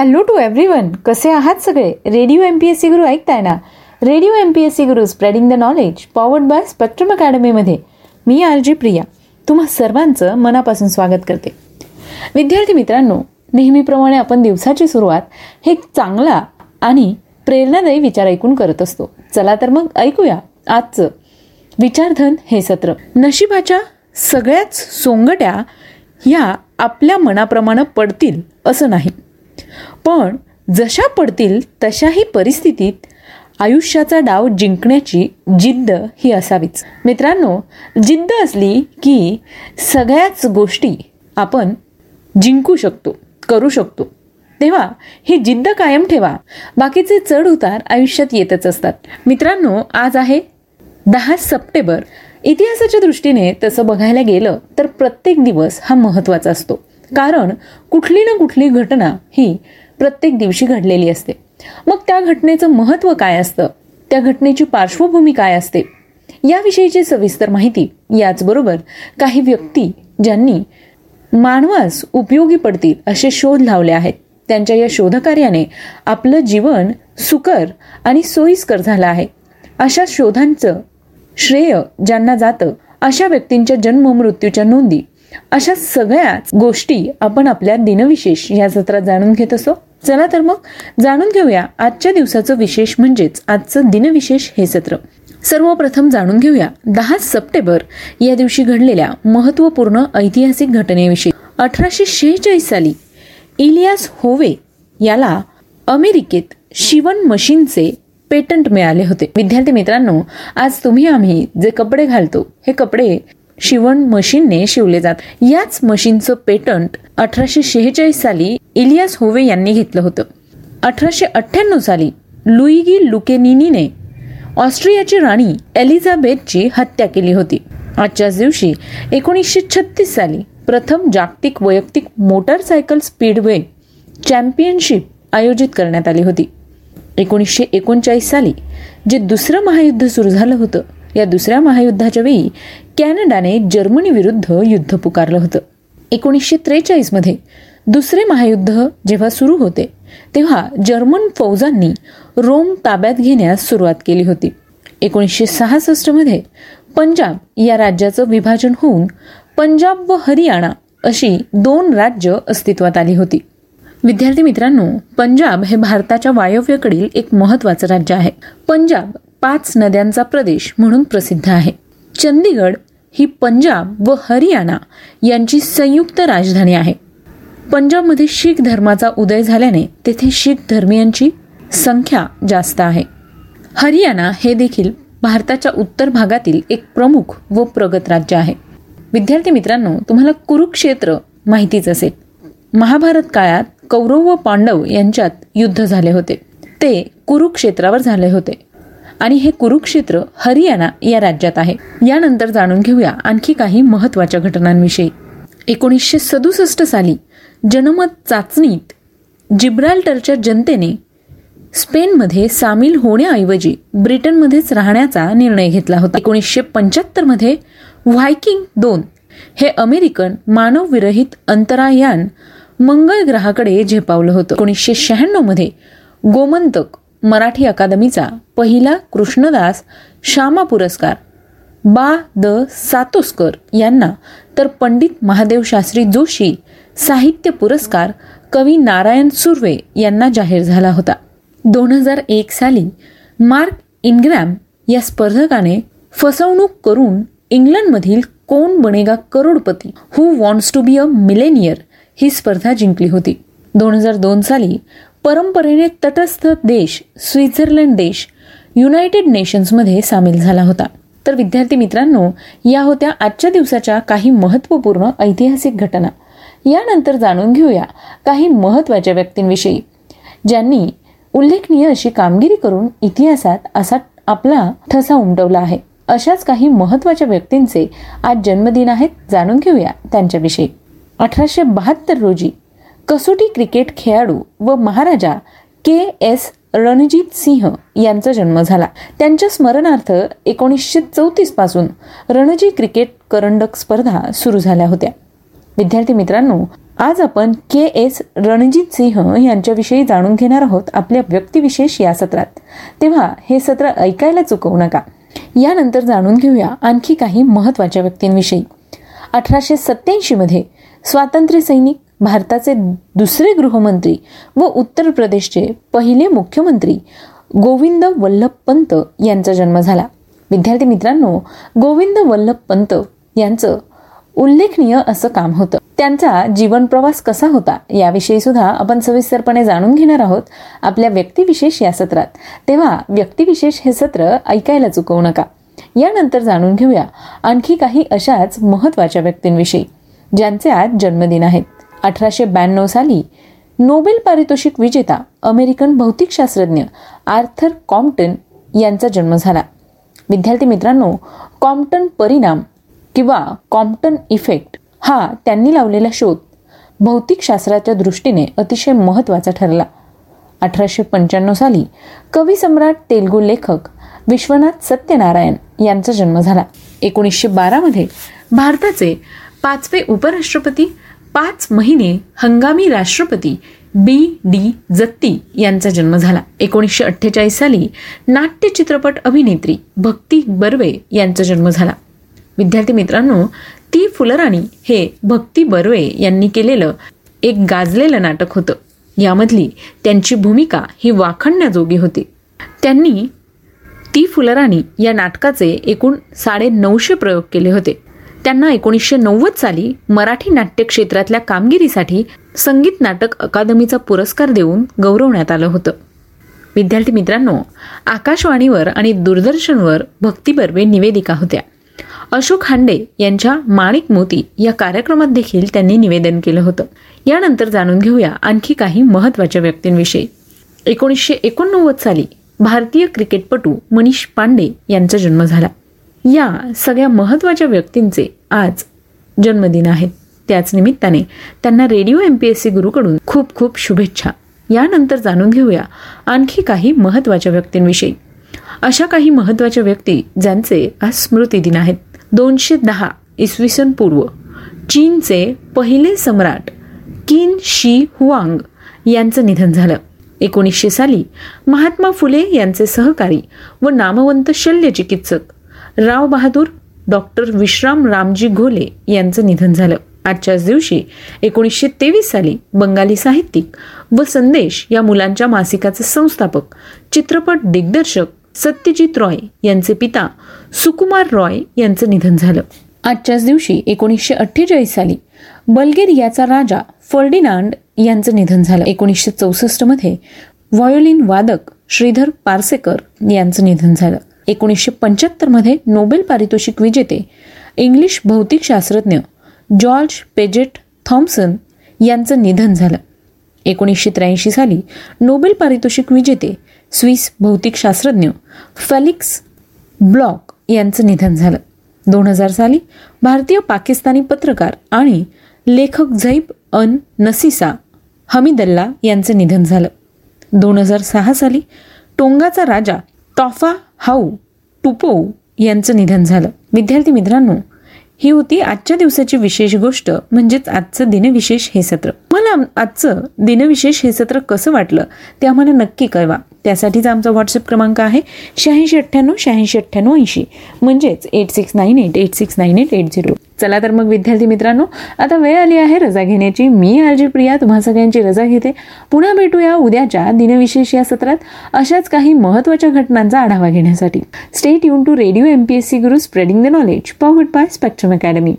Hello to every one कसे आहात सगळे? Radio M P S C Guru ऐकताय ना? Radio M P S C Guru spreading the knowledge powered by Spectrum अकॅडमीमध्ये. मी R J Priya. तुम्हा सर्वांचं मनापासून स्वागत करते. विद्यार्थी मित्रांनो नेहमीप्रमाणे आपण दिवसाची सुरुवात हे चांगला आणि प्रेरणादायी विचार ऐकून करत असतो. चला तर मग ऐकूया आजचं विचारधन हे सत्र. नशिबाच्या सगळ्याच सोंगट्या ह्या आपल्या मनाप्रमाणे पडतील असं नाही. पण जशा पडतील तशाही परिस्थितीत आयुष्याचा डाव जिंकण्याची जिद्द ही असावीच. मित्रांनो जिद्द असली की सगळ्याच गोष्टी आपण जिंकू शकतो करू शकतो. तेव्हा ही जिद्द कायम ठेवा. बाकीचे चढ उतार आयुष्यात येतच असतात. मित्रांनो आज आहे दहा सप्टेंबर. इतिहासाच्या दृष्टीने तसं बघायला गेलं तर प्रत्येक दिवस हा महत्त्वाचा असतो. कारण कुठली ना कुठली घटना ही प्रत्येक दिवशी घडलेली असते. मग त्या घटनेचं महत्त्व काय असतं? त्या घटनेची पार्श्वभूमी काय असते? याविषयीची सविस्तर माहिती याचबरोबर काही व्यक्ती ज्यांनी मानवास उपयोगी पडतील असे शोध लावले आहेत. त्यांच्या या शोधकार्याने आपलं जीवन सुकर आणि सोयीस्कर झालं आहे. अशा शोधांचं श्रेय ज्यांना जातं अशा व्यक्तींच्या जन्म मृत्यूच्या नोंदी अशा सगळ्याच गोष्टी आपण आपल्या दिनविशेष या सत्रात जाणून घेत असतो चला तर मग जाणून घेऊया आजच्या दिवसाचं विशेष म्हणजेच आजचं दिनविशेष हे सत्र. सर्वप्रथम जाणून घेऊया दहा सप्टेंबर या दिवशी घडलेल्या महत्त्वपूर्ण ऐतिहासिक घटनेविषयी. अठराशे शेहेचाळीस साली इलियास होवे याला अमेरिकेत शिवण मशीनचे पेटंट मिळाले होते. विद्यार्थी मित्रांनो आज तुम्ही आम्ही जे कपडे घालतो हे कपडे शिवण मशीनने शिवले जात याच मशीनचं पेटंट अठराशे शेहेचाळीस साली इलियास होवे यांनी घेतलं होतं. अठराशे अठ्ठ्याण्णव साली लुईगी लुकेनिनीने ऑस्ट्रियाची राणी एलिझाबेथची हत्या केली होती. आजच्याच दिवशी एकोणीसशे छत्तीस साली प्रथम जागतिक वैयक्तिक मोटारसायकल स्पीडवे चॅम्पियनशिप आयोजित करण्यात आली होती. एकोणीसशे एकोणचाळीस साली जे दुसरं महायुद्ध सुरू झालं होतं या दुसऱ्या महायुद्धाच्या वेळी कॅनडाने जर्मनीविरुद्ध युद्ध पुकारलं होतं. एकोणीसशे त्रेचाळीसमध्ये दुसरे महायुद्ध जेव्हा सुरू होते तेव्हा जर्मन फौजांनी रोम ताब्यात घेण्यास सुरुवात केली होती. एकोणीसशे सहासष्टमध्ये पंजाब या राज्याचं विभाजन होऊन पंजाब व हरियाणा अशी दोन राज्य अस्तित्वात आली होती. विद्यार्थी मित्रांनो पंजाब हे भारताच्या वायव्येकडील एक महत्वाचं राज्य आहे. पंजाब पाच नद्यांचा प्रदेश म्हणून प्रसिद्ध आहे. चंदीगड ही पंजाब व हरियाणा यांची संयुक्त राजधानी आहे. पंजाबमध्ये शीख धर्माचा उदय झाल्याने तेथे शीख धर्मियांची संख्या जास्त आहे. हरियाणा हे देखील भारताच्या उत्तर भागातील एक प्रमुख व प्रगत राज्य आहे. विद्यार्थी मित्रांनो तुम्हाला कुरुक्षेत्र माहितीच असेल. महाभारत काळात कौरव व पांडव यांच्यात युद्ध झाले होते. ते कुरुक्षेत्रावर झाले होते. आणि हे कुरुक्षेत्र हरियाणा या राज्यात आहे. यानंतर जाणून घेऊया आणखी काही महत्त्वाच्या घटनांविषयी. एकोणीसशे सदुसष्ट साली जनमत चाचणीत जिब्राल्टरच्या जनतेने स्पेनमध्ये सामील होण्याऐवजी ब्रिटनमध्येच राहण्याचा निर्णय घेतला होता. एकोणीसशे पंच्याहत्तरमध्ये व्हायकिंग दोन हे अमेरिकन मानवविरहित अंतरायान मंगळ ग्रहाकडे झेपावलं होतं. एकोणीसशे शहाण्णवमध्ये गोमंतक मराठी अकादमीचा पहिला कृष्णदास श्यामा पुरस्कार बा द सातोस्कर यांना तर पंडित महादेव शास्त्री जोशी साहित्य पुरस्कार कवी नारायण सुर्वे यांना जाहीर झाला होता. दोन हजार एक साली मार्क इनग्रॅम या स्पर्धकाने फसवणूक करून इंग्लंडमधील Kaun Banega Crorepati who wants to be a millionaire ही स्पर्धा जिंकली होती. दोन हजार दोन साली परंपरेने तटस्थ देश स्वित्झर्लंड देश युनायटेड नेशन्समध्ये सामील झाला होता. तर विद्यार्थी मित्रांनो या होत्या आजच्या दिवसाच्या काही महत्त्वपूर्ण ऐतिहासिक घटना. यानंतर जाणून घेऊया काही महत्त्वाच्या व्यक्तींविषयी ज्यांनी उल्लेखनीय अशी कामगिरी करून इतिहासात असा आपला ठसा उमटवला आहे. अशाच काही महत्त्वाच्या व्यक्तींचे आज जन्मदिन आहेत जाणून घेऊया त्यांच्याविषयी. अठराशे बहात्तर रोजी कसोटी क्रिकेट खेळाडू व महाराजा के एस रणजित सिंह यांचा जन्म झाला. त्यांच्या स्मरणार्थ एकोणीसशे चौतीसपासून रणजी क्रिकेट करंडक स्पर्धा सुरू झाल्या होत्या. विद्यार्थी मित्रांनो आज आपण के एस रणजित सिंह यांच्याविषयी जाणून घेणार आहोत आपल्या व्यक्तिविशेष या सत्रात. तेव्हा हे सत्र ऐकायला चुकवू नका. यानंतर जाणून घेऊया आणखी काही महत्त्वाच्या व्यक्तींविषयी. अठराशे सत्याऐंशी मध्ये स्वातंत्र्य सैनिक भारताचे दुसरे गृहमंत्री व उत्तर प्रदेशचे पहिले मुख्यमंत्री गोविंद वल्लभ पंत यांचा जन्म झाला. विद्यार्थी मित्रांनो गोविंद वल्लभ पंत यांचं उल्लेखनीय असं काम होतं. त्यांचा जीवन प्रवास कसा होता याविषयी सुद्धा आपण सविस्तरपणे जाणून घेणार आहोत. आपल्या व्यक्तिविशेष या सत्रात. तेव्हा व्यक्तिविशेष हे सत्र ऐकायला चुकवू नका. यानंतर जाणून घेऊया आणखी काही अशाच महत्त्वाच्या व्यक्तींविषयी ज्यांचे आज जन्मदिन आहेत. अठराशे ब्याण्णव साली नोबेल पारितोषिक विजेता अमेरिकन भौतिकशास्त्रज्ञ आर्थर कॉम्प्टन यांचा जन्म झाला. विद्यार्थी मित्रांनो कॉम्प्टन परिणाम किंवा कॉम्प्टन इफेक्ट हा त्यांनी लावलेला शोध भौतिकशास्त्राच्या दृष्टीने अतिशय महत्त्वाचा ठरला. अठराशे पंच्याण्णव साली कवी सम्राट तेलगू लेखक विश्वनाथ सत्यनारायण यांचा जन्म झाला. एकोणीसशे बारामध्ये भारताचे पाचवे उपराष्ट्रपती पाच महिने हंगामी राष्ट्रपती बी डी जत्ती यांचा जन्म झाला. एकोणीसशे अठ्ठेचाळीस साली नाट्य चित्रपट अभिनेत्री भक्ती बर्वे यांचा जन्म झाला. विद्यार्थी मित्रांनो ती फुलराणी हे भक्ती बर्वे यांनी केलेलं एक गाजलेलं नाटक होतं. यामधली त्यांची भूमिका ही वाखणण्याजोगी होती. त्यांनी ती फुलराणी या नाटकाचे एकूण साडे नऊशे प्रयोग केले होते. त्यांना एकोणीसशे नव्वद साली मराठी नाट्य क्षेत्रातल्या कामगिरीसाठी संगीत नाटक अकादमीचा पुरस्कार देऊन गौरवण्यात आलं होतं. विद्यार्थी मित्रांनो आकाशवाणीवर आणि दूरदर्शनवर भक्ती बर्वे निवेदिका होत्या. अशोक हांडे यांच्या माणिक मोती या कार्यक्रमात देखील त्यांनी निवेदन केलं होतं. यानंतर जाणून घेऊया आणखी काही महत्त्वाच्या व्यक्तींविषयी. एकोणीसशे एकोणनव्वद साली भारतीय क्रिकेटपटू मनीष पांडे यांचा जन्म झाला. या सगळ्या महत्त्वाच्या व्यक्तींचे आज जन्मदिन आहेत त्याच निमित्ताने त्यांना radio M P S C गुरुकडून खूप खूप शुभेच्छा. यानंतर जाणून घेऊया आणखी काही महत्त्वाच्या व्यक्तींविषयी. अशा काही महत्त्वाच्या व्यक्ती ज्यांचे आज स्मृती दिन आहेत. दोनशे दहा इसवी सन पूर्व चीनचे पहिले सम्राट किन शी हुआंग यांचं निधन झालं. एकोणीसशे साली महात्मा फुले यांचे सहकारी व नामवंत शल्य चिकित्सक राव बहादूर डॉक्टर विश्राम रामजी घोले यांचं निधन झालं. आजच्याच दिवशी एकोणीसशे तेवीस साली बंगाली साहित्यिक व संदेश या मुलांच्या मासिकाचे संस्थापक चित्रपट दिग्दर्शक सत्यजित रॉय यांचे पिता सुकुमार रॉय यांचं निधन झालं. आजच्याच दिवशी एकोणीसशे अठ्ठेचाळीस साली बल्गेरियाचा राजा फर्डिनांड यांचं निधन झालं. एकोणीसशे चौसष्टमध्ये व्हायोलिन वादक श्रीधर पारसेकर यांचं निधन झालं. एकोणीसशे पंच्याहत्तरमध्ये नोबेल पारितोषिक विजेते इंग्लिश भौतिकशास्त्रज्ञ जॉर्ज पेजेट थॉम्सन यांचं निधन झालं. एकोणीसशे त्र्याऐंशी साली नोबेल पारितोषिक विजेते स्विस भौतिकशास्त्रज्ञ फेलिक्स ब्लॉक यांचं निधन झालं. दोन हजार साली भारतीय पाकिस्तानी पत्रकार आणि लेखक झैब अन नसीसा हमीदल्ला यांचं निधन झालं. दोन हजार सहा साली टोंगाचा राजा टॉफा हाऊ टुपोऊ यांचं निधन झालं. विद्यार्थी मित्रांनो ही होती आजच्या दिवसाची विशेष गोष्ट म्हणजेच आजचं दिनविशेष हे सत्र. मला आजचं दिनविशेष हे सत्र कसं वाटलं ते आम्हाला नक्की कळवा. त्यासाठीचा आमचा व्हॉट्सअप क्रमांक आहे शहाऐंशी अठ्ठ्याण्णव शहाऐंशी अठ्ठ्याण्णव ऐंशी. म्हणजेच eight six nine eight eight six nine eight eight zero. चला तर मग विद्यार्थी मित्रांनो आता वेळ आली आहे रजा घेण्याची. मी आरजी प्रिया तुम्हा सगळ्यांची रजा घेते. पुन्हा भेटूया उद्याच्या दिनविशेष या सत्रात अशाच काही महत्त्वाच्या घटनांचा आढावा घेण्यासाठी. Stay युन to radio M P S C Guru spreading the knowledge powered by Spectrum academy